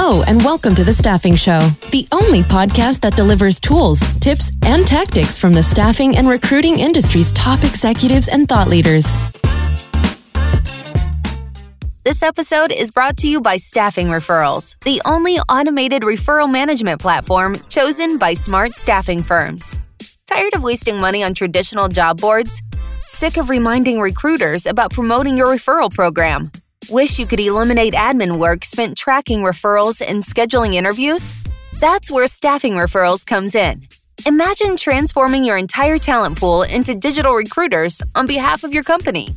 Hello, and welcome to The Staffing Show, the only podcast that delivers tools, tips, and tactics from the staffing and recruiting industry's top executives and thought leaders. This episode is brought to you by Staffing Referrals, the only automated referral management platform chosen by smart staffing firms. Tired of wasting money on traditional job boards? Sick of reminding recruiters about promoting your referral program? Wish you could eliminate admin work spent tracking referrals and scheduling interviews? That's where Staffing Referrals comes in. Imagine transforming your entire talent pool into digital recruiters on behalf of your company.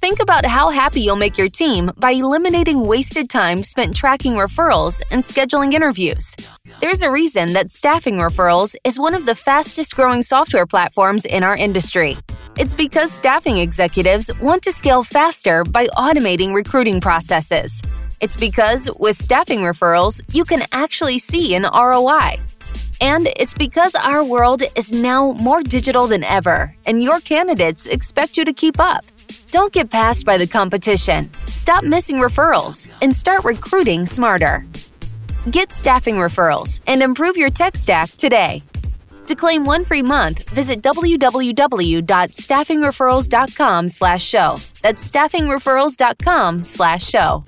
Think about how happy you'll make your team by eliminating wasted time spent tracking referrals and scheduling interviews. There's a reason that Staffing Referrals is one of the fastest growing software platforms in our industry. It's because staffing executives want to scale faster by automating recruiting processes. It's because with staffing referrals, you can actually see an ROI. And it's because our world is now more digital than ever, and your candidates expect you to keep up. Don't get passed by the competition. Stop missing referrals and start recruiting smarter. Get staffing referrals and improve your tech stack today. To claim one free month, visit www.staffingreferrals.com slash show. That's staffingreferrals.com slash show.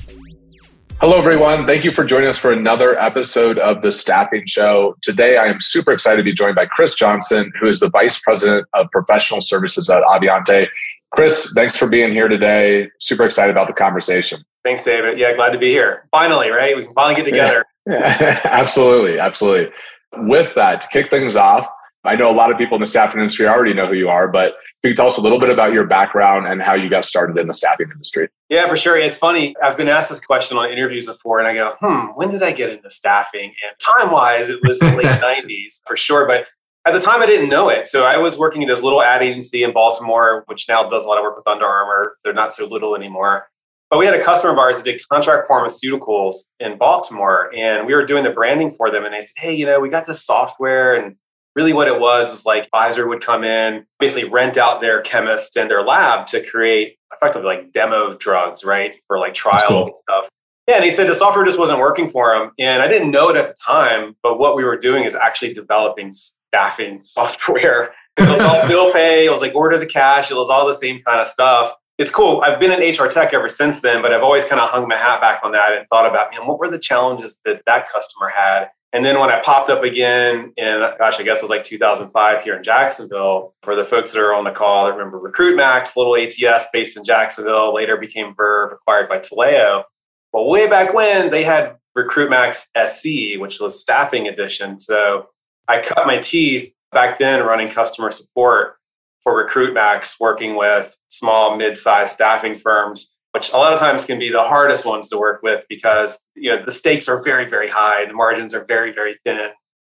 Hello, everyone. Thank you for joining us for another episode of The Staffing Show. Today, I am super excited to be joined by Chris Johnson, who is the Vice President of Professional Services at Avionté. Chris, thanks for being here today. Super excited about the conversation. Thanks, David. Yeah, glad to be here. Finally, right? We can finally get together. Yeah. absolutely. Absolutely. With that, to kick things off, I know a lot of people in the staffing industry already know who you are, but you can tell us a little bit about your background and how you got started in the staffing industry. Yeah, for sure. It's funny. I've been asked this question on interviews before, and I go, hmm, when did I get into staffing? And time wise, it was the late 90s for sure. But at the time, I didn't know it. So I was working at this little ad agency in Baltimore, which now does a lot of work with Under Armour. They're not so little anymore. But we had a customer of ours that did contract pharmaceuticals in Baltimore, and we were doing the branding for them. And they said, hey, you know, we got this software and really what it was was like Pfizer would come in, basically rent out their chemists and their lab to create effectively like demo drugs, right? For like trials cool. and stuff. Yeah, and he said the software just wasn't working for him. And I didn't know it at the time, but what we were doing is actually developing staffing software. it was all bill pay, it was like order the cash, it was all the same kind of stuff. It's cool. I've been in HR tech ever since then, but I've always kind of hung my hat back on that and thought about, man, what were the challenges that that customer had? And then when I popped up again in, gosh, I guess it was like 2005 here in Jacksonville, for the folks that are on the call that remember Recruit Max, little ATS based in Jacksonville, later became Verve, acquired by Taleo. But way back when they had Recruit Max SC, which was staffing edition. So I cut my teeth back then running customer support for RecruitMax, working with small, mid-sized staffing firms which a lot of times can be the hardest ones to work with because you know the stakes are very very high the margins are very very thin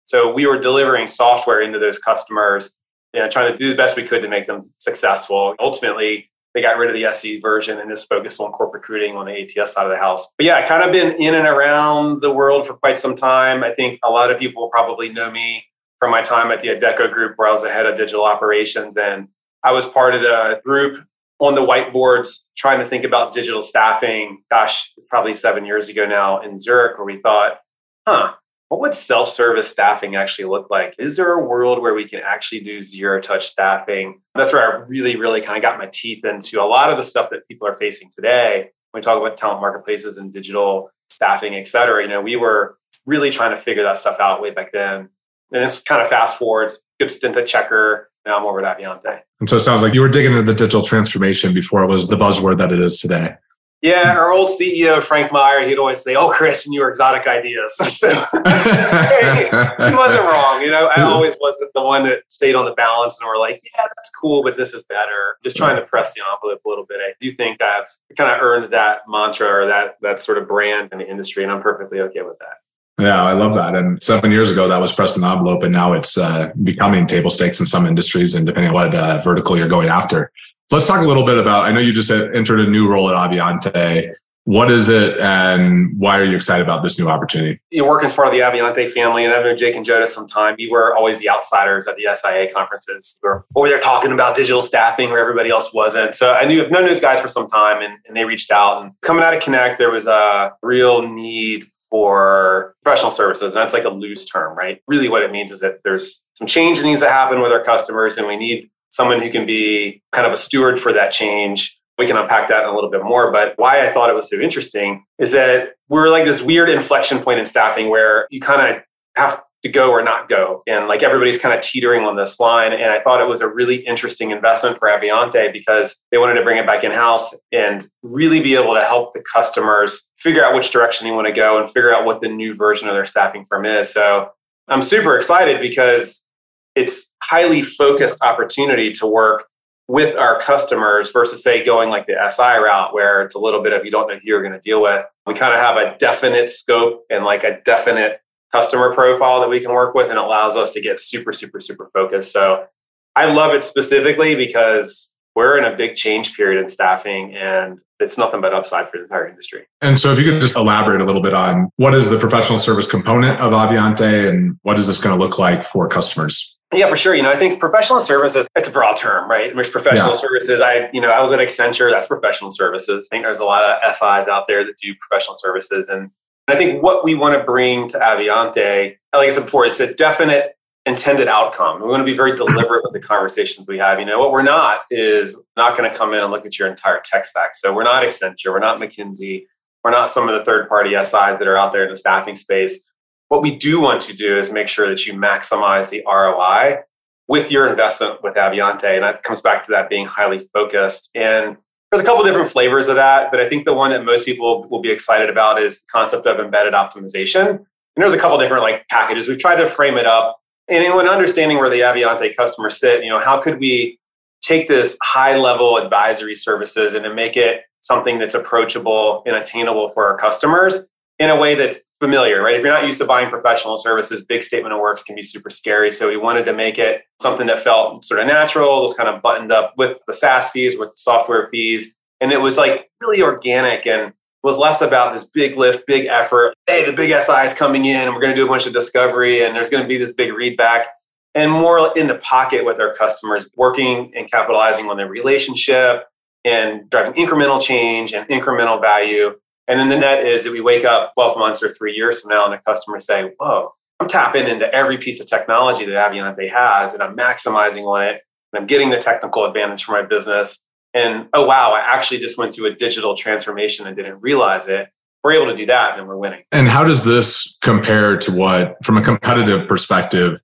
so we were delivering software into those customers you know, trying to do the best we could to make them successful ultimately they got rid of the SE version and just focused on corporate recruiting on the ATS side of the house. But yeah, I kind of been in and around the world for quite some time. I think a lot of people probably know me from my time at the Adecco Group, where I was the head of digital operations. And I was part of the group on the whiteboards trying to think about digital staffing. Gosh, it's probably seven years ago now in Zurich, where we thought, huh, what would self service staffing actually look like? Is there a world where we can actually do zero touch staffing? That's where I really, really kind of got my teeth into a lot of the stuff that people are facing today. When we talk about talent marketplaces and digital staffing, et cetera, you know, we were really trying to figure that stuff out way back then. And it's kind of fast forwards, good stint at Checkr, now I'm over at Avionté. And so it sounds like you were digging into the digital transformation before it was the buzzword that it is today. Yeah, our old CEO Frank Meyer, he'd always say, "Oh, Chris, and your exotic ideas." So he wasn't wrong. You know, I always wasn't the one that stayed on the balance, and we're like, "Yeah, that's cool, but this is better." Just trying to press the envelope a little bit. I do think I've kind of earned that mantra or that that sort of brand in the industry, and I'm perfectly okay with that. Yeah, I love that. And seven years ago, that was pressing the envelope, and now it's uh, becoming table stakes in some industries, and depending on what uh, vertical you're going after. Let's talk a little bit about. I know you just entered a new role at Avionté. What is it, and why are you excited about this new opportunity? You work as part of the Avionté family, and I've known Jake and Joe some time. We were always the outsiders at the SIA conferences. We were over there talking about digital staffing where everybody else wasn't. So I knew I've known those guys for some time, and, and they reached out. And coming out of Connect, there was a real need for professional services. And that's like a loose term, right? Really, what it means is that there's some change that needs to happen with our customers, and we need someone who can be kind of a steward for that change. We can unpack that a little bit more. But why I thought it was so interesting is that we're like this weird inflection point in staffing where you kind of have to go or not go. And like everybody's kind of teetering on this line. And I thought it was a really interesting investment for Avionté because they wanted to bring it back in house and really be able to help the customers figure out which direction they want to go and figure out what the new version of their staffing firm is. So I'm super excited because it's highly focused opportunity to work with our customers versus say going like the SI route where it's a little bit of you don't know who you're going to deal with. We kind of have a definite scope and like a definite customer profile that we can work with and it allows us to get super super super focused so i love it specifically because we're in a big change period in staffing and it's nothing but upside for the entire industry and so if you could just elaborate a little bit on what is the professional service component of avionté and what is this going to look like for customers yeah, for sure. You know, I think professional services, it's a broad term, right? There's professional yeah. services. I, you know, I was at Accenture, that's professional services. I think there's a lot of SIs out there that do professional services. And I think what we want to bring to Avionté, like I said before, it's a definite intended outcome. We want to be very deliberate with the conversations we have. You know, what we're not is not going to come in and look at your entire tech stack. So we're not Accenture, we're not McKinsey, we're not some of the third party SIs that are out there in the staffing space. What we do want to do is make sure that you maximize the ROI with your investment with Avionté. And that comes back to that being highly focused. And there's a couple different flavors of that, but I think the one that most people will be excited about is concept of embedded optimization. And there's a couple different like packages. We've tried to frame it up. And when understanding where the Avionté customers sit, you know, how could we take this high level advisory services and make it something that's approachable and attainable for our customers in a way that's familiar, right? If you're not used to buying professional services, big statement of works can be super scary. So we wanted to make it something that felt sort of natural, was kind of buttoned up with the SaaS fees, with the software fees. And it was like really organic and was less about this big lift, big effort. Hey, the big SI is coming in and we're going to do a bunch of discovery and there's going to be this big readback and more in the pocket with our customers, working and capitalizing on their relationship and driving incremental change and incremental value and then the net is that we wake up 12 months or three years from now and the customers say, whoa, I'm tapping into every piece of technology that Avionté has and I'm maximizing on it and I'm getting the technical advantage for my business. And oh, wow, I actually just went through a digital transformation and didn't realize it. We're able to do that and we're winning. And how does this compare to what, from a competitive perspective,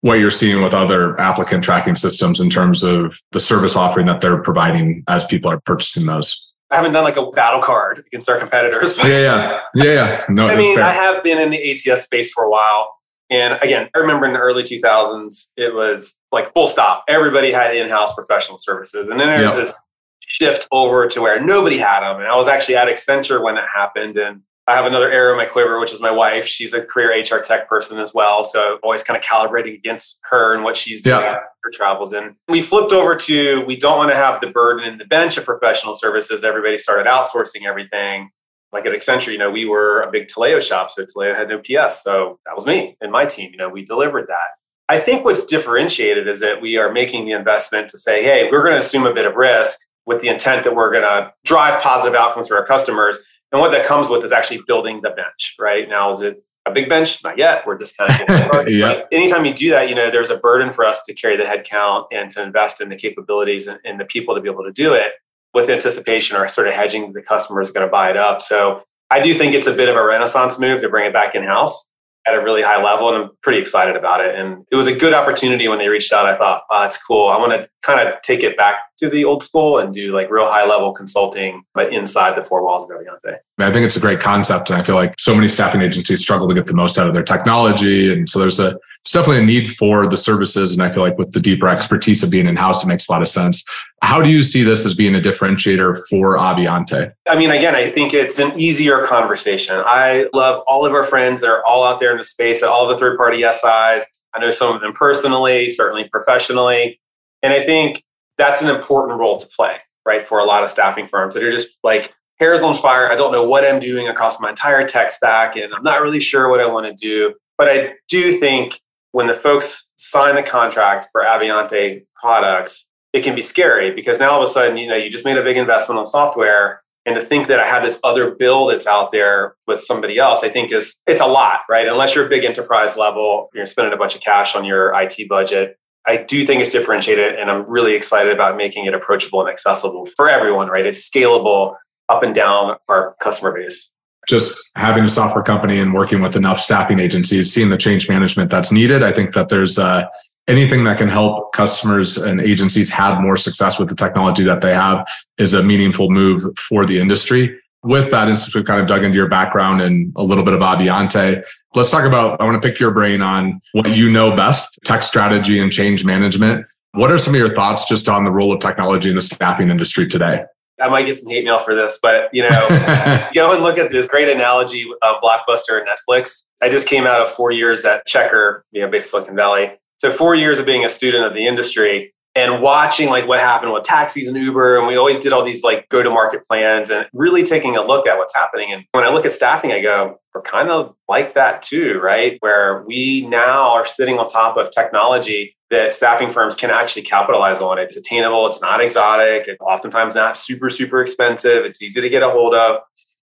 what you're seeing with other applicant tracking systems in terms of the service offering that they're providing as people are purchasing those? I haven't done like a battle card against our competitors. yeah, yeah, yeah, yeah. No, I mean, fair. I have been in the ATS space for a while, and again, I remember in the early 2000s, it was like full stop. Everybody had in-house professional services, and then there was yep. this shift over to where nobody had them. And I was actually at Accenture when that happened, and I have another arrow in my quiver, which is my wife. She's a career HR tech person as well. So always kind of calibrating against her and what she's doing yeah. her travels. And we flipped over to we don't want to have the burden and the bench of professional services. Everybody started outsourcing everything. Like at Accenture, you know, we were a big Taleo shop. So Taleo had no PS. So that was me and my team. You know, we delivered that. I think what's differentiated is that we are making the investment to say, hey, we're going to assume a bit of risk with the intent that we're going to drive positive outcomes for our customers and what that comes with is actually building the bench, right? Now, is it a big bench? Not yet. We're just kind of getting started. yeah. Anytime you do that, you know, there's a burden for us to carry the headcount and to invest in the capabilities and, and the people to be able to do it with anticipation or sort of hedging the customer is going to buy it up. So I do think it's a bit of a renaissance move to bring it back in house at a really high level and I'm pretty excited about it. And it was a good opportunity when they reached out. I thought, oh, that's cool. I want to kind of take it back to the old school and do like real high level consulting, but inside the four walls of Avionté. I think it's a great concept. And I feel like so many staffing agencies struggle to get the most out of their technology. And so there's a it's definitely a need for the services. And I feel like with the deeper expertise of being in house, it makes a lot of sense. How do you see this as being a differentiator for Avionté? I mean, again, I think it's an easier conversation. I love all of our friends that are all out there in the space at all the third party SIs. I know some of them personally, certainly professionally. And I think that's an important role to play, right? For a lot of staffing firms that are just like, hair's on fire. I don't know what I'm doing across my entire tech stack, and I'm not really sure what I want to do. But I do think when the folks sign the contract for Avionté products, it can be scary because now all of a sudden, you know, you just made a big investment on software And to think that I have this other bill that's out there with somebody else, I think is it's a lot, right? Unless you're a big enterprise level, you're spending a bunch of cash on your IT budget. I do think it's differentiated and I'm really excited about making it approachable and accessible for everyone, right? It's scalable up and down our customer base. Just having a software company and working with enough staffing agencies, seeing the change management that's needed. I think that there's uh, anything that can help customers and agencies have more success with the technology that they have is a meaningful move for the industry. With that, since we've kind of dug into your background and a little bit of Avionté, let's talk about. I want to pick your brain on what you know best tech strategy and change management. What are some of your thoughts just on the role of technology in the staffing industry today? I might get some hate mail for this, but you know, go and look at this great analogy of uh, Blockbuster and Netflix. I just came out of four years at Checkr, you know, based Silicon Valley. So four years of being a student of the industry and watching like what happened with taxis and Uber, and we always did all these like go-to-market plans and really taking a look at what's happening. And when I look at staffing, I go, we're kind of like that too, right? Where we now are sitting on top of technology that staffing firms can actually capitalize on. It's attainable, it's not exotic, it's oftentimes not super, super expensive, it's easy to get a hold of.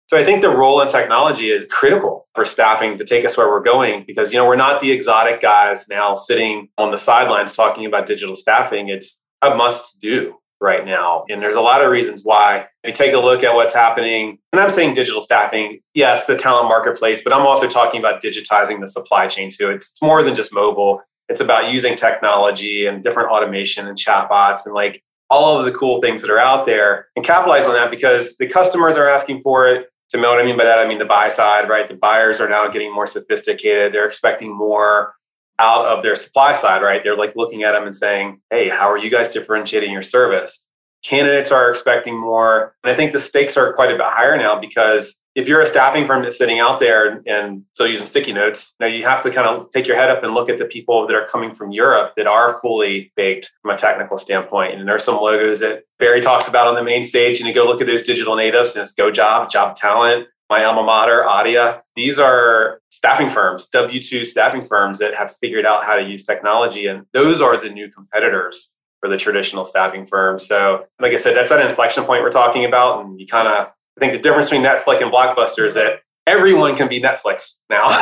So I think the role in technology is critical for staffing to take us where we're going because you know we're not the exotic guys now sitting on the sidelines talking about digital staffing. It's a must do right now. And there's a lot of reasons why. If you take a look at what's happening, and I'm saying digital staffing, yes, the talent marketplace, but I'm also talking about digitizing the supply chain too. It's more than just mobile. It's about using technology and different automation and chatbots and like all of the cool things that are out there and capitalize on that because the customers are asking for it. To know what I mean by that, I mean the buy side, right? The buyers are now getting more sophisticated. They're expecting more out of their supply side, right? They're like looking at them and saying, hey, how are you guys differentiating your service? Candidates are expecting more. And I think the stakes are quite a bit higher now because if you're a staffing firm that's sitting out there and still using sticky notes, now you have to kind of take your head up and look at the people that are coming from Europe that are fully baked from a technical standpoint. And there are some logos that Barry talks about on the main stage. And you go look at those digital natives and it's Go Job, Job Talent, my alma mater, Adia. These are staffing firms, W 2 staffing firms that have figured out how to use technology. And those are the new competitors for the traditional staffing firms. So, like I said, that's that inflection point we're talking about. And you kind of I think the difference between Netflix and Blockbuster is that everyone can be Netflix now.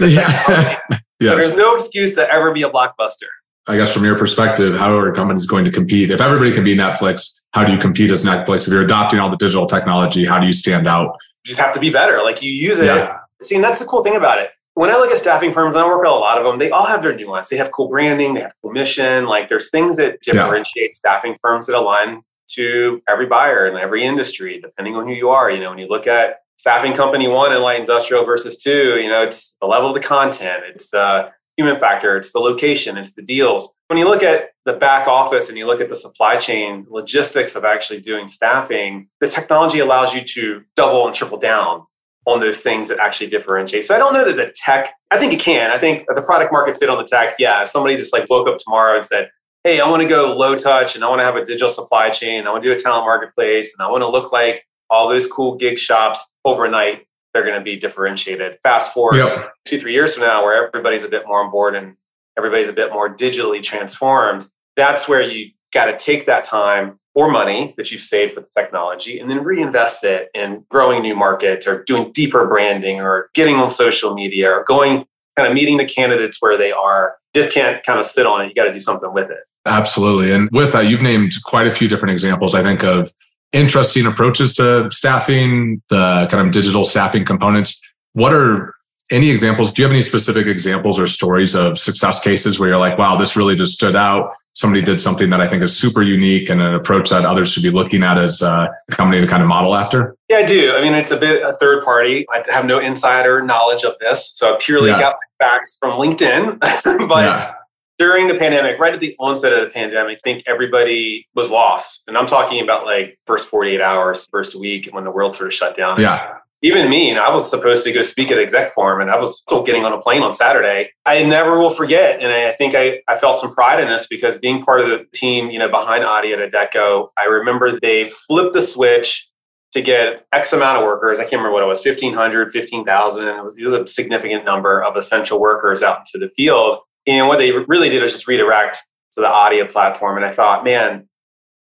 yeah. yes. there's no excuse to ever be a Blockbuster. I guess from your perspective, how are companies going to compete? If everybody can be Netflix, how do you compete as Netflix? If you're adopting all the digital technology, how do you stand out? You just have to be better. Like you use it. Yeah. See, and that's the cool thing about it. When I look at staffing firms, and I work with a lot of them, they all have their nuance. They have cool branding, they have cool mission. Like there's things that differentiate yeah. staffing firms that align to every buyer in every industry, depending on who you are. You know, when you look at staffing company one and light industrial versus two, you know, it's the level of the content, it's the human factor, it's the location, it's the deals. When you look at the back office and you look at the supply chain logistics of actually doing staffing, the technology allows you to double and triple down on those things that actually differentiate. So I don't know that the tech, I think it can. I think the product market fit on the tech, yeah, if somebody just like woke up tomorrow and said, hey, I want to go low touch and I want to have a digital supply chain. I want to do a talent marketplace and I want to look like all those cool gig shops overnight. They're going to be differentiated. Fast forward yep. two, three years from now, where everybody's a bit more on board and everybody's a bit more digitally transformed. That's where you got to take that time or money that you've saved with technology and then reinvest it in growing new markets or doing deeper branding or getting on social media or going kind of meeting the candidates where they are. Just can't kind of sit on it. You got to do something with it. Absolutely. And with that, you've named quite a few different examples, I think, of interesting approaches to staffing, the kind of digital staffing components. What are any examples? Do you have any specific examples or stories of success cases where you're like, wow, this really just stood out? Somebody did something that I think is super unique and an approach that others should be looking at as uh, a company to kind of model after? Yeah, I do. I mean, it's a bit a third party. I have no insider knowledge of this. So I purely yeah. got my facts from LinkedIn. but yeah during the pandemic, right at the onset of the pandemic, I think everybody was lost. And I'm talking about like first 48 hours, first week when the world sort of shut down. Yeah. Even me, and I was supposed to go speak at exec forum and I was still getting on a plane on Saturday. I never will forget. And I think I, I felt some pride in this because being part of the team, you know, behind Adia at Adecco, I remember they flipped the switch to get X amount of workers. I can't remember what it was, 1,500, 15,000. It was, it was a significant number of essential workers out into the field and what they really did was just redirect to the Adia platform. And I thought, man,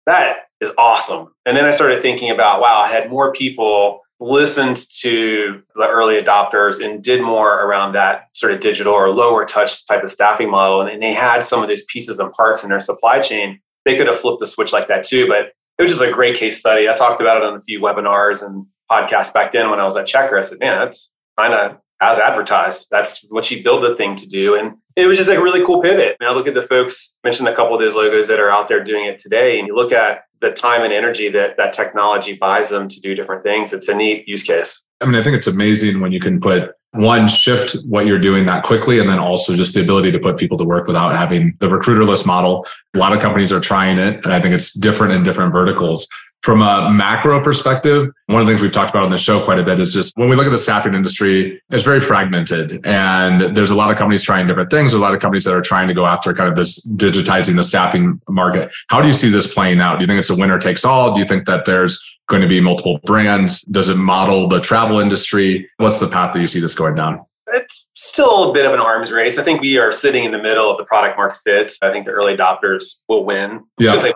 that is awesome. And then I started thinking about, wow, I had more people listened to the early adopters and did more around that sort of digital or lower touch type of staffing model. And they had some of these pieces and parts in their supply chain. They could have flipped the switch like that too, but it was just a great case study. I talked about it on a few webinars and podcasts back then when I was at checkr I said, man, that's kind of as advertised. That's what you build the thing to do. And it was just like a really cool pivot. Now look at the folks, mentioned a couple of those logos that are out there doing it today. And you look at the time and energy that that technology buys them to do different things. It's a neat use case. I mean, I think it's amazing when you can put one shift what you're doing that quickly and then also just the ability to put people to work without having the recruiterless model a lot of companies are trying it and i think it's different in different verticals from a macro perspective, one of the things we've talked about on the show quite a bit is just when we look at the staffing industry, it's very fragmented and there's a lot of companies trying different things. There's a lot of companies that are trying to go after kind of this digitizing the staffing market. How do you see this playing out? Do you think it's a winner takes all? Do you think that there's going to be multiple brands? Does it model the travel industry? What's the path that you see this going down? It's still a bit of an arms race. I think we are sitting in the middle of the product market fits. I think the early adopters will win. Yeah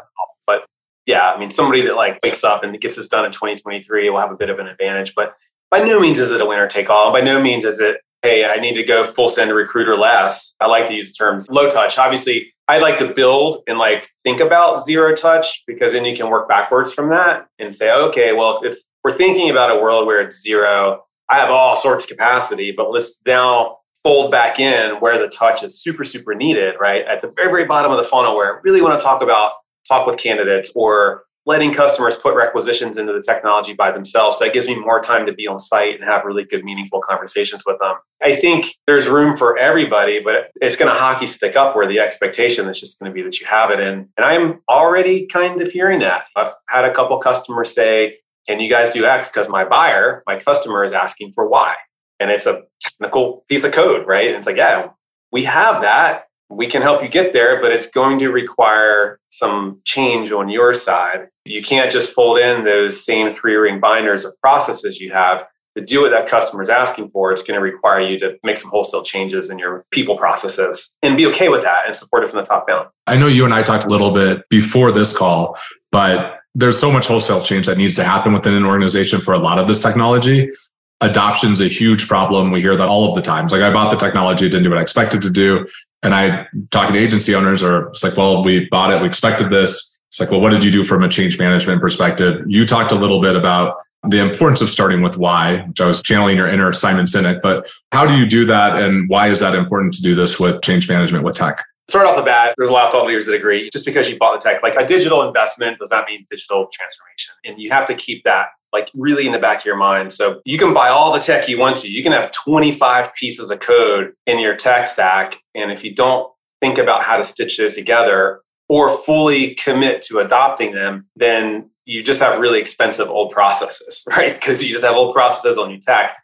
yeah, I mean, somebody that like wakes up and gets this done in 2023 will have a bit of an advantage. But by no means is it a winner take all. By no means is it, hey, I need to go full send recruiter less. I like to use the terms low touch. Obviously, I like to build and like think about zero touch because then you can work backwards from that and say, okay, well, if, if we're thinking about a world where it's zero, I have all sorts of capacity, but let's now fold back in where the touch is super, super needed, right? At the very, very bottom of the funnel where I really want to talk about talk with candidates or letting customers put requisitions into the technology by themselves. So that gives me more time to be on site and have really good, meaningful conversations with them. I think there's room for everybody, but it's going to hockey stick up where the expectation is just going to be that you have it in. And I'm already kind of hearing that. I've had a couple customers say, Can you guys do X? Because my buyer, my customer is asking for Y. And it's a technical piece of code, right? And it's like, yeah, we have that we can help you get there, but it's going to require some change on your side. You can't just fold in those same three ring binders of processes you have to do what that customer is asking for. It's going to require you to make some wholesale changes in your people processes and be okay with that and support it from the top down. I know you and I talked a little bit before this call, but there's so much wholesale change that needs to happen within an organization for a lot of this technology adoption's a huge problem. We hear that all of the times. Like I bought the technology, didn't do what I expected to do. And I talking to agency owners are it's like, well, we bought it, we expected this. It's like, well, what did you do from a change management perspective? You talked a little bit about the importance of starting with why, which I was channeling your inner Simon Sinek, but how do you do that? And why is that important to do this with change management with tech? Start off the bat, there's a lot of thought leaders that agree. Just because you bought the tech, like a digital investment does not mean digital transformation. And you have to keep that like really in the back of your mind. So you can buy all the tech you want to. You can have 25 pieces of code in your tech stack. And if you don't think about how to stitch those together or fully commit to adopting them, then you just have really expensive old processes, right? Because you just have old processes on your tech.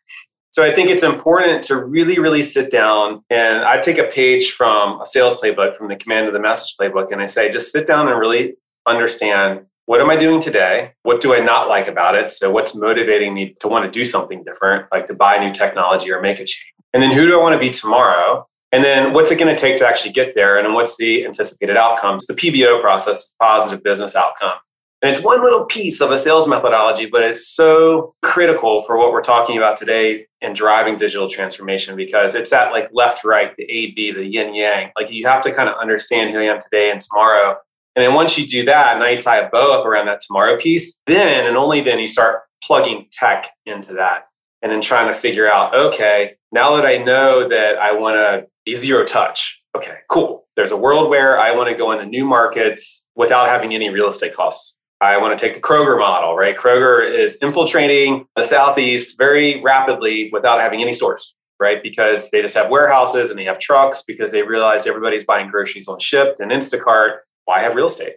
So I think it's important to really, really sit down and I take a page from a sales playbook from the command of the message playbook and I say, just sit down and really understand what am I doing today? What do I not like about it? So, what's motivating me to want to do something different, like to buy new technology or make a change? And then, who do I want to be tomorrow? And then, what's it going to take to actually get there? And what's the anticipated outcomes? The PBO process, positive business outcome. And it's one little piece of a sales methodology, but it's so critical for what we're talking about today in driving digital transformation because it's that like left, right, the A, B, the yin yang. Like you have to kind of understand who I am today and tomorrow and then once you do that, now you tie a bow up around that tomorrow piece, then and only then you start plugging tech into that and then trying to figure out, okay, now that I know that I want to be zero touch, okay, cool. There's a world where I want to go into new markets without having any real estate costs. I want to take the Kroger model, right? Kroger is infiltrating the Southeast very rapidly without having any stores, right? Because they just have warehouses and they have trucks because they realize everybody's buying groceries on Shipt and Instacart why have real estate?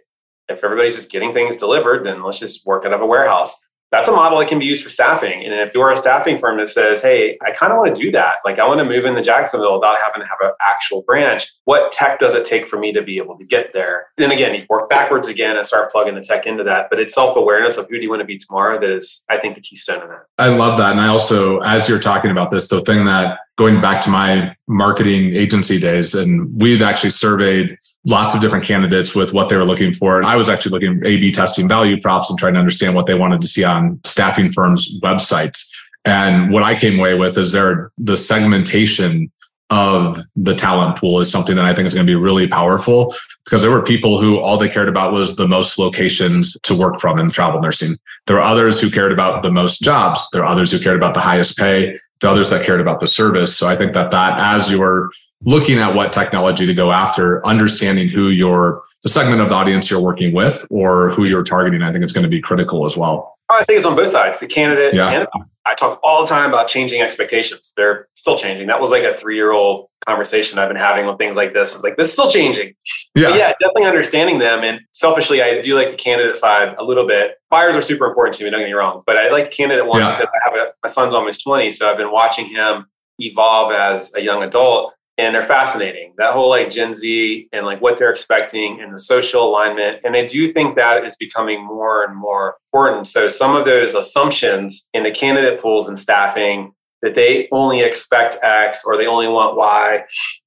If everybody's just getting things delivered, then let's just work out of a warehouse. That's a model that can be used for staffing. And if you're a staffing firm that says, hey, I kind of want to do that, like I want to move into Jacksonville without having to have an actual branch, what tech does it take for me to be able to get there? Then again, you work backwards again and start plugging the tech into that. But it's self awareness of who do you want to be tomorrow that is, I think, the keystone of that. I love that. And I also, as you're talking about this, the thing that going back to my marketing agency days, and we'd actually surveyed lots of different candidates with what they were looking for. And I was actually looking A B testing value props and trying to understand what they wanted to see on staffing firms' websites. And what I came away with is there the segmentation of the talent pool is something that I think is going to be really powerful because there were people who all they cared about was the most locations to work from in travel nursing. There were others who cared about the most jobs. There are others who cared about the highest pay. The others that cared about the service. So I think that that as you're looking at what technology to go after, understanding who your the segment of the audience you're working with or who you're targeting, I think it's going to be critical as well. Oh, I think it's on both sides, the candidate yeah. and I talk all the time about changing expectations. They're still changing. That was like a three year old conversation I've been having with things like this. It's like, this is still changing. Yeah. But yeah, definitely understanding them. And selfishly, I do like the candidate side a little bit. Buyers are super important to me, don't get me wrong. But I like the candidate one yeah. because I have a, my son's almost 20. So I've been watching him evolve as a young adult and they're fascinating. That whole like Gen Z and like what they're expecting and the social alignment. And I do think that is becoming more and more important. So some of those assumptions in the candidate pools and staffing that they only expect X or they only want Y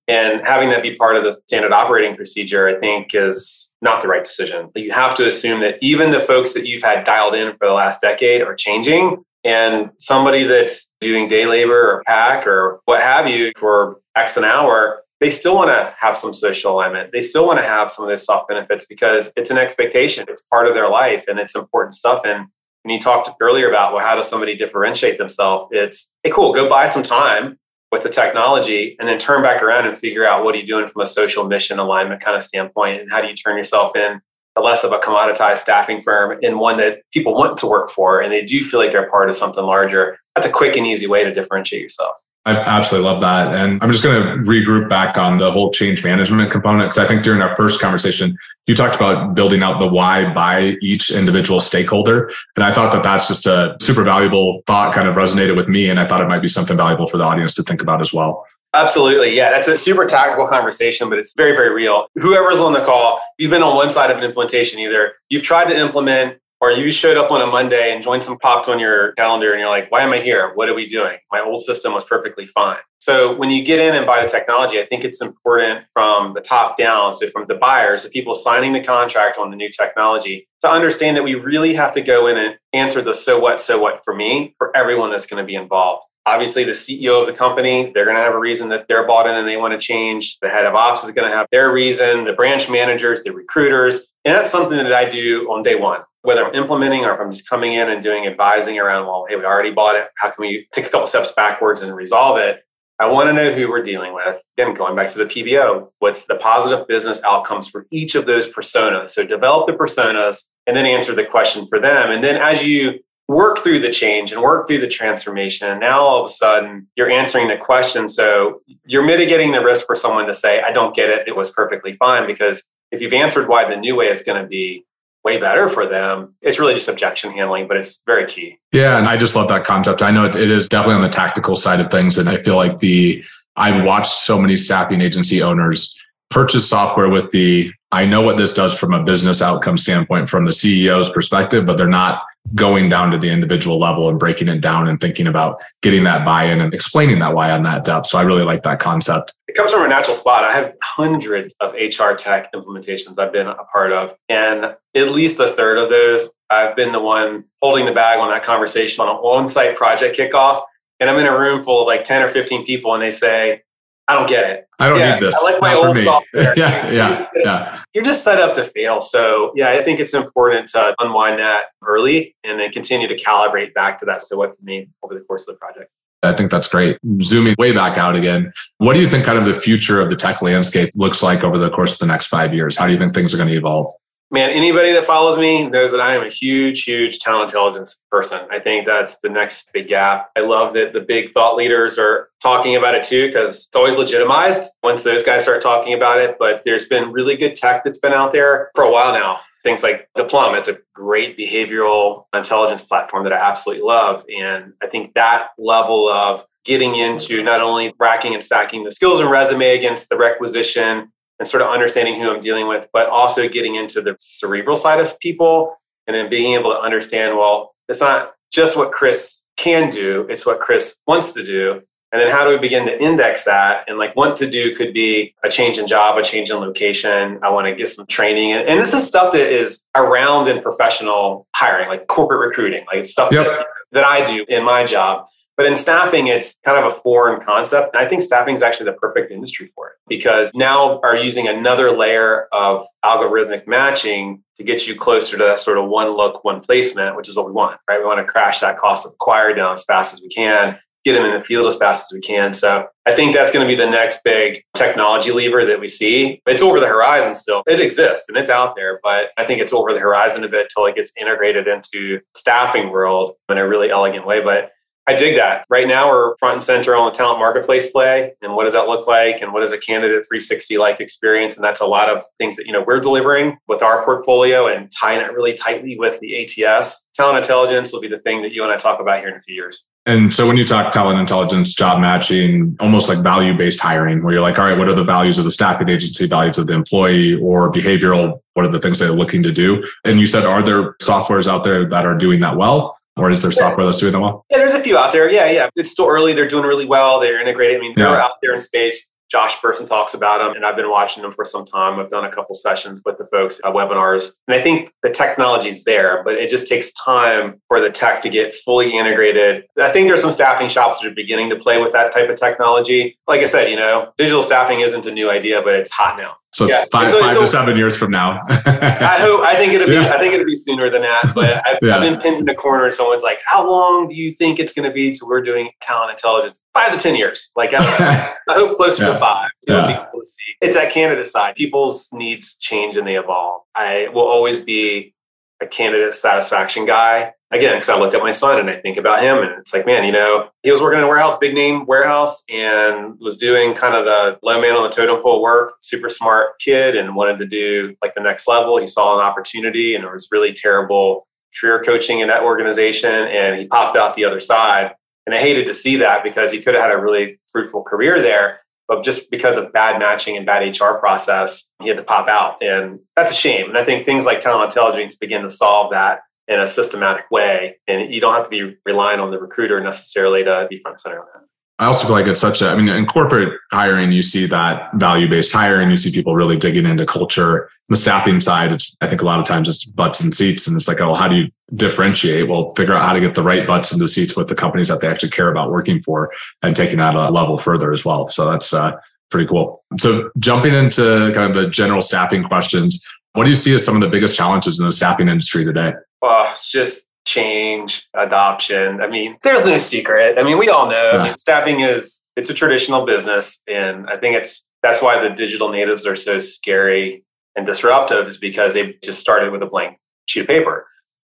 and having that be part of the standard operating procedure, I think is not the right decision. You have to assume that even the folks that you've had dialed in for the last decade are changing and somebody that's doing day labor or pack or what have you for X an hour, they still want to have some social alignment. They still want to have some of those soft benefits because it's an expectation. It's part of their life and it's important stuff. And when you talked earlier about, well, how does somebody differentiate themselves? It's, hey, cool, go buy some time with the technology and then turn back around and figure out what are you doing from a social mission alignment kind of standpoint and how do you turn yourself in a less of a commoditized staffing firm and one that people want to work for and they do feel like they're part of something larger. That's a quick and easy way to differentiate yourself. I absolutely love that. And I'm just going to regroup back on the whole change management component. Because I think during our first conversation, you talked about building out the why by each individual stakeholder. And I thought that that's just a super valuable thought, kind of resonated with me. And I thought it might be something valuable for the audience to think about as well. Absolutely. Yeah. That's a super tactical conversation, but it's very, very real. Whoever's on the call, you've been on one side of an implementation either. You've tried to implement or you showed up on a Monday and joined some popped on your calendar and you're like, why am I here? What are we doing? My old system was perfectly fine. So when you get in and buy the technology, I think it's important from the top down. So from the buyers, the people signing the contract on the new technology, to understand that we really have to go in and answer the so what, so what for me, for everyone that's going to be involved. Obviously, the CEO of the company, they're going to have a reason that they're bought in and they want to change. The head of ops is going to have their reason, the branch managers, the recruiters. And that's something that I do on day one whether I'm implementing or if I'm just coming in and doing advising around, well, hey, we already bought it. How can we take a couple steps backwards and resolve it? I want to know who we're dealing with. Again, going back to the PBO, what's the positive business outcomes for each of those personas? So develop the personas and then answer the question for them. And then as you work through the change and work through the transformation, and now all of a sudden you're answering the question. So you're mitigating the risk for someone to say, I don't get it. It was perfectly fine. Because if you've answered why the new way is going to be, way better for them. It's really just objection handling, but it's very key. Yeah. And I just love that concept. I know it is definitely on the tactical side of things. And I feel like the, I've watched so many staffing agency owners purchase software with the, I know what this does from a business outcome standpoint from the CEO's perspective, but they're not going down to the individual level and breaking it down and thinking about getting that buy-in and explaining that why on that depth. So I really like that concept. It comes from a natural spot. I have hundreds of HR tech implementations I've been a part of, and at least a third of those, I've been the one holding the bag on that conversation on an on-site project kickoff. And I'm in a room full of like 10 or 15 people, and they say, I don't get it. I don't yeah, need this. I like my Not old software. yeah, yeah, yeah. You're just set up to fail. So yeah, I think it's important to unwind that early and then continue to calibrate back to that. So what for me over the course of the project. I think that's great. Zooming way back out again. What do you think kind of the future of the tech landscape looks like over the course of the next five years? How do you think things are going to evolve? Man, anybody that follows me knows that I am a huge, huge talent intelligence person. I think that's the next big gap. I love that the big thought leaders are talking about it too, because it's always legitimized once those guys start talking about it. But there's been really good tech that's been out there for a while now. Things like the Plum is a great behavioral intelligence platform that I absolutely love. And I think that level of getting into not only racking and stacking the skills and resume against the requisition and sort of understanding who I'm dealing with, but also getting into the cerebral side of people and then being able to understand, well, it's not just what Chris can do, it's what Chris wants to do. And then how do we begin to index that? And like what to do could be a change in job, a change in location. I want to get some training. And, and this is stuff that is around in professional hiring, like corporate recruiting, like stuff yep. that, that I do in my job. But in staffing, it's kind of a foreign concept. And I think staffing is actually the perfect industry for it because now are using another layer of algorithmic matching to get you closer to that sort of one look, one placement, which is what we want, right? We want to crash that cost of acquire down as fast as we can, get them in the field as fast as we can. So I think that's going to be the next big technology lever that we see. It's over the horizon still. It exists and it's out there, but I think it's over the horizon a bit till it gets integrated into staffing world in a really elegant way. But I dig that. Right now, we're front and center on the talent marketplace play, and what does that look like, and what is a candidate 360 like experience, and that's a lot of things that you know we're delivering with our portfolio and tying it really tightly with the ATS. Talent intelligence will be the thing that you and I talk about here in a few years. And so when you talk talent intelligence, job matching, almost like value based hiring, where you're like, all right, what are the values of the staffing agency, values of the employee, or behavioral? What are the things they're looking to do? And you said, are there softwares out there that are doing that well? Or is there software that's doing them well? Yeah, there's a few out there. Yeah, yeah. It's still early. They're doing really well. They're integrated. I mean, they're yeah. out there in space. Josh Bersin talks about them, and I've been watching them for some time. I've done a couple sessions with the folks at webinars, and I think the technology's there, but it just takes time for the tech to get fully integrated. I think there's some staffing shops that are beginning to play with that type of technology. Like I said, you know, digital staffing isn't a new idea, but it's hot now. So yeah. five, five to seven years from now. I hope. I think it'll be. Yeah. I think it'll be sooner than that. But I've, yeah. I've, been pinned in the corner, and someone's like, "How long do you think it's going to be?" So we're doing talent intelligence. Five to ten years. Like I, I hope closer to five. It'll be cool to see. It's that candidate side. People's needs change and they evolve. I will always be a candidate satisfaction guy again, because I look at my son and I think about him, and it's like, man, you know, he was working in a warehouse, big name warehouse, and was doing kind of the low man on the totem pole work, super smart kid, and wanted to do like the next level. He saw an opportunity, and it was really terrible career coaching in that organization, and he popped out the other side. And I hated to see that because he could have had a really fruitful career there. But just because of bad matching and bad HR process, he had to pop out. And that's a shame. And I think things like talent intelligence begin to solve that in a systematic way. And you don't have to be relying on the recruiter necessarily to be front and center on that. I also feel like it's such a, I mean, in corporate hiring, you see that value based hiring, you see people really digging into culture. The staffing side, it's, I think a lot of times it's butts and seats. And it's like, oh, how do you differentiate? Well, figure out how to get the right butts into seats with the companies that they actually care about working for and taking that a level further as well. So that's uh, pretty cool. So jumping into kind of the general staffing questions, what do you see as some of the biggest challenges in the staffing industry today? Well, it's just change, adoption. I mean, there's no secret. I mean, we all know. I mean, staffing is it's a traditional business, and I think it's that's why the digital natives are so scary and disruptive is because they just started with a blank sheet of paper.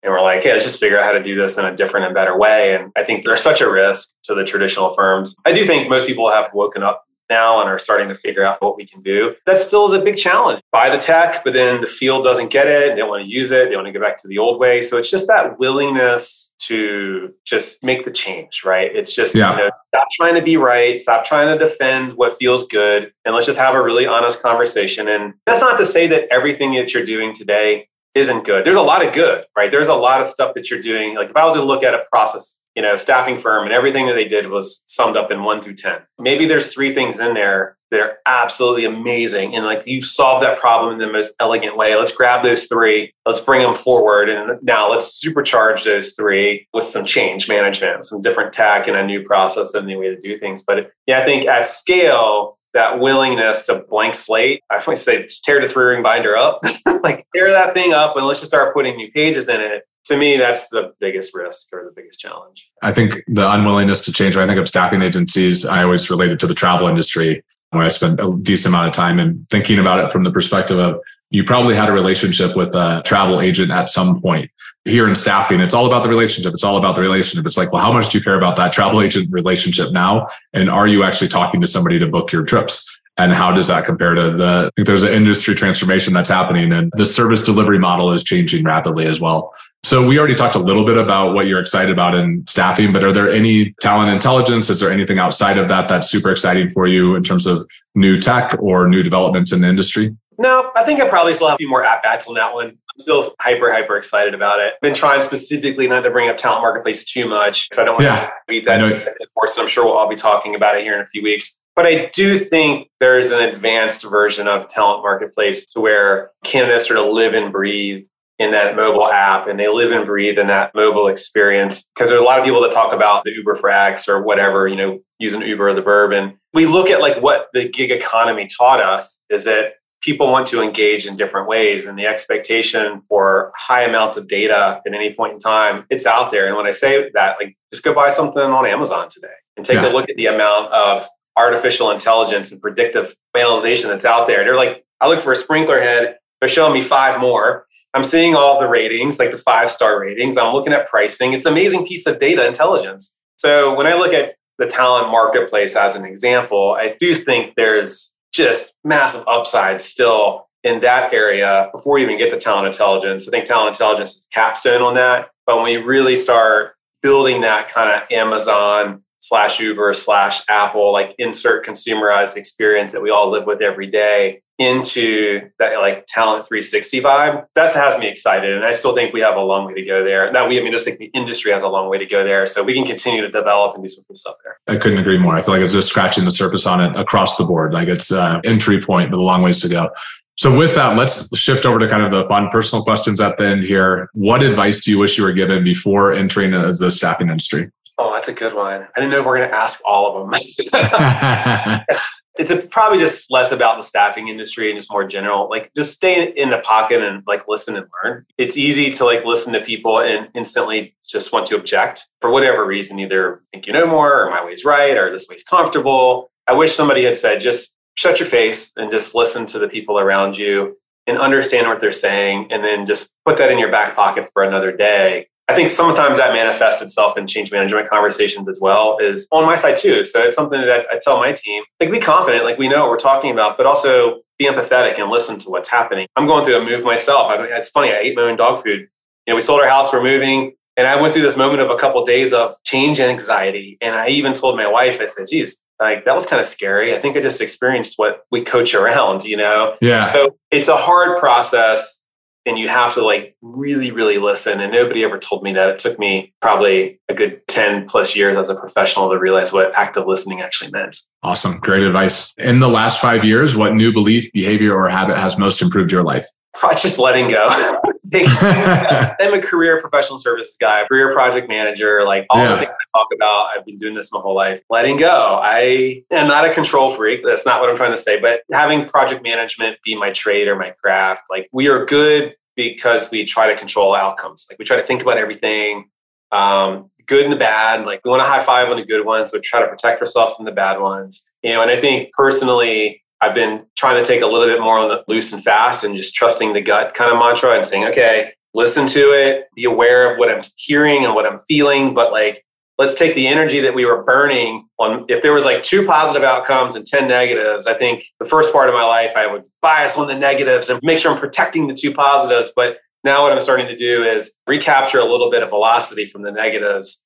And we're like, hey, let's just figure out how to do this in a different and better way. And I think there's such a risk to the traditional firms. I do think most people have woken up now and are starting to figure out what we can do. That still is a big challenge. Buy the tech, but then the field doesn't get it. They want to use it. They want to go back to the old way. So it's just that willingness to just make the change, right? It's just, yeah. you know, stop trying to be right, stop trying to defend what feels good, and let's just have a really honest conversation. And that's not to say that everything that you're doing today isn't good. There's a lot of good, right? There's a lot of stuff that you're doing. Like if I was to look at a process you know, staffing firm and everything that they did was summed up in one through 10. Maybe there's three things in there that are absolutely amazing. And like you've solved that problem in the most elegant way. Let's grab those three, let's bring them forward. And now let's supercharge those three with some change management, some different tech and a new process and a new way to do things. But yeah, I think at scale, that willingness to blank slate, I always say just tear the three ring binder up, like tear that thing up and let's just start putting new pages in it to me, that's the biggest risk or the biggest challenge. I think the unwillingness to change. When I think of staffing agencies, I always relate it to the travel industry, where I spent a decent amount of time and thinking about it from the perspective of you probably had a relationship with a travel agent at some point. Here in staffing, it's all about the relationship. It's all about the relationship. It's like, well, how much do you care about that travel agent relationship now? And are you actually talking to somebody to book your trips? and how does that compare to the I think there's an industry transformation that's happening and the service delivery model is changing rapidly as well. So we already talked a little bit about what you're excited about in staffing, but are there any talent intelligence? Is there anything outside of that that's super exciting for you in terms of new tech or new developments in the industry? No, I think I probably still have a few more at bats on that one. I'm still hyper, hyper excited about it. I've Been trying specifically not to bring up talent marketplace too much because I don't want Yeah. to beat that know. horse. And I'm sure we'll all be talking about it here in a few weeks. But I do think there's an advanced version of talent marketplace to where candidates sort of live and breathe in that mobile app and they live and breathe in that mobile experience. Because there's a lot of people that talk about the Uber for X or whatever, you know, using Uber as a verb. And we look at like what the gig economy taught us is that people want to engage in different ways and the expectation for high amounts of data at any point in time it's out there and when i say that like just go buy something on amazon today and take Yeah. a look at the amount of artificial intelligence and predictive analyzation that's out there they're like i look for a sprinkler head they're showing me five more i'm seeing all the ratings like the five star ratings i'm looking at pricing it's an amazing piece of data intelligence so when i look at the talent marketplace as an example i do think there's just massive upside still in that area before we even get to talent intelligence. I think talent intelligence is capstone on that. But when we really start building that kind of Amazon slash Uber slash Apple, like insert consumerized experience that we all live with every day into that like talent 360 vibe, that has me excited. And I still think we have a long way to go there. Not we, I mean, just think the industry has a long way to go there. So we can continue to develop and do some cool stuff there. I couldn't agree more. I feel like it's just scratching the surface on it across the board. Like it's uh, entry point, but a long ways to go. So with that, let's shift over to kind of the fun personal questions at the end here. What advice do you wish you were given before entering the the staffing industry? Oh, that's a good one. I didn't know we are going to ask all of them. it's a, probably just less about the staffing industry and just more general like just stay in the pocket and like listen and learn. It's easy to like listen to people and instantly just want to object for whatever reason either think you know more or my way's right or this way's comfortable. I wish somebody had said just shut your face and just listen to the people around you and understand what they're saying and then just put that in your back pocket for another day I think sometimes that manifests itself in change management conversations as well is on my side too. So it's something that I tell my team, like be confident, like we know what we're talking about, but also be empathetic and listen to what's happening. I'm going through a move myself. I mean, it's funny. I ate my own dog food. You know, we sold our house, we're moving. And I went through this moment of a couple of days of change anxiety. And I even told my wife, I said, geez, like that was kind of scary. I think I just experienced what we coach around, you know? yeah. So it's a hard process and you have to like really really listen and nobody ever told me that it took me probably a good 10 plus years as a professional to realize what active listening actually meant Awesome. Great advice. In the last five years, what new belief, behavior, or habit has most improved your life? Probably just letting go i'm a career professional services guy career project manager like all Yeah. the things i talk about i've been doing this my whole life. Letting go. I am not a control freak. That's not what i'm trying to say but having project management be my trade or my craft like we are good because we try to control outcomes. Like we try to think about everything um, good and the bad. Like we want to high five on the good ones but try to protect ourselves from the bad ones. You know and i think personally I've been trying to take a little bit more on the loose and fast and just trusting the gut kind of mantra and saying, okay, listen to it, be aware of what I'm hearing and what I'm feeling, but like, let's take the energy that we were burning on. If there was like two positive outcomes and 10 negatives, I think the first part of my life, I would bias on the negatives and make sure I'm protecting the two positives. But now what I'm starting to do is recapture a little bit of velocity from the negatives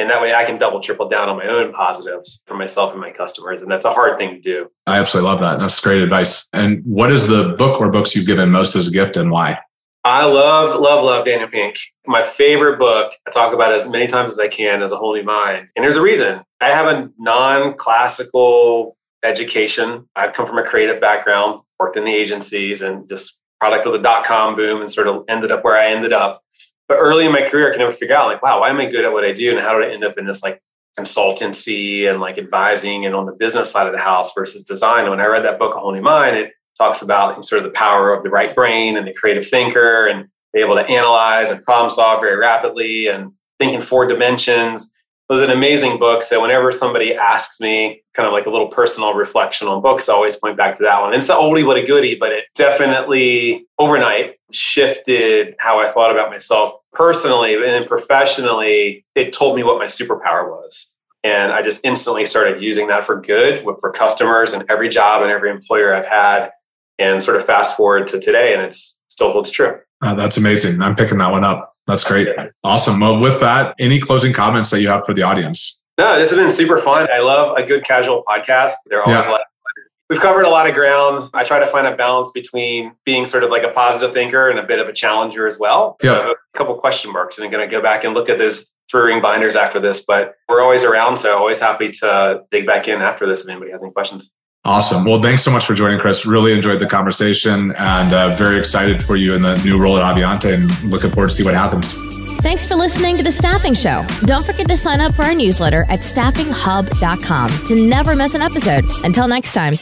and that way I can double, triple down on my own positives for myself and my customers. And that's a hard thing to do. I absolutely love that. That's great advice. And what is the book or books you've given most as a gift and why? I love, love, love Daniel Pink. My favorite book, I talk about as many times as I can, as a whole new mind. And there's a reason. I have a non classical education. I've come from a creative background, worked in the agencies, and just product of the dot com boom and sort of ended up where I ended up. But early in my career, I could never figure out like, wow, why am I good at what I do? And how did I end up in this like consultancy and like advising and on the business side of the house versus design? And when I read that book, A Whole New Mind, it talks about sort of the power of the right brain and the creative thinker and be able to analyze and problem solve very rapidly and think in four dimensions. It was an amazing book. So whenever somebody asks me kind of like a little personal reflection on books, I always point back to that one. It's an oldie but a goodie, but it definitely overnight shifted how I thought about myself personally and then professionally. It told me what my superpower was. And I just instantly started using that for good for customers and every job and every employer I've had. And sort of fast forward to today, and it's still holds true. Uh, that's amazing. I'm picking that one up. That's great. Awesome. Well, with that, any closing comments that you have for the audience? No, this has been super fun. I love a good casual podcast. They're always Yeah. like we've covered a lot of ground. I try to find a balance between being sort of like a positive thinker and a bit of a challenger as well. So Yeah. a couple question marks, and I'm going to go back and look at those three ring binders after this. But we're always around, so always happy to dig back in after this if anybody has any questions. Awesome. Well, thanks so much for joining, Chris. Really enjoyed the conversation and uh, very excited for you in the new role at Avionté and looking forward to see what happens. Thanks for listening to The Staffing Show. Don't forget to sign up for our newsletter at staffinghub.com to never miss an episode. Until next time.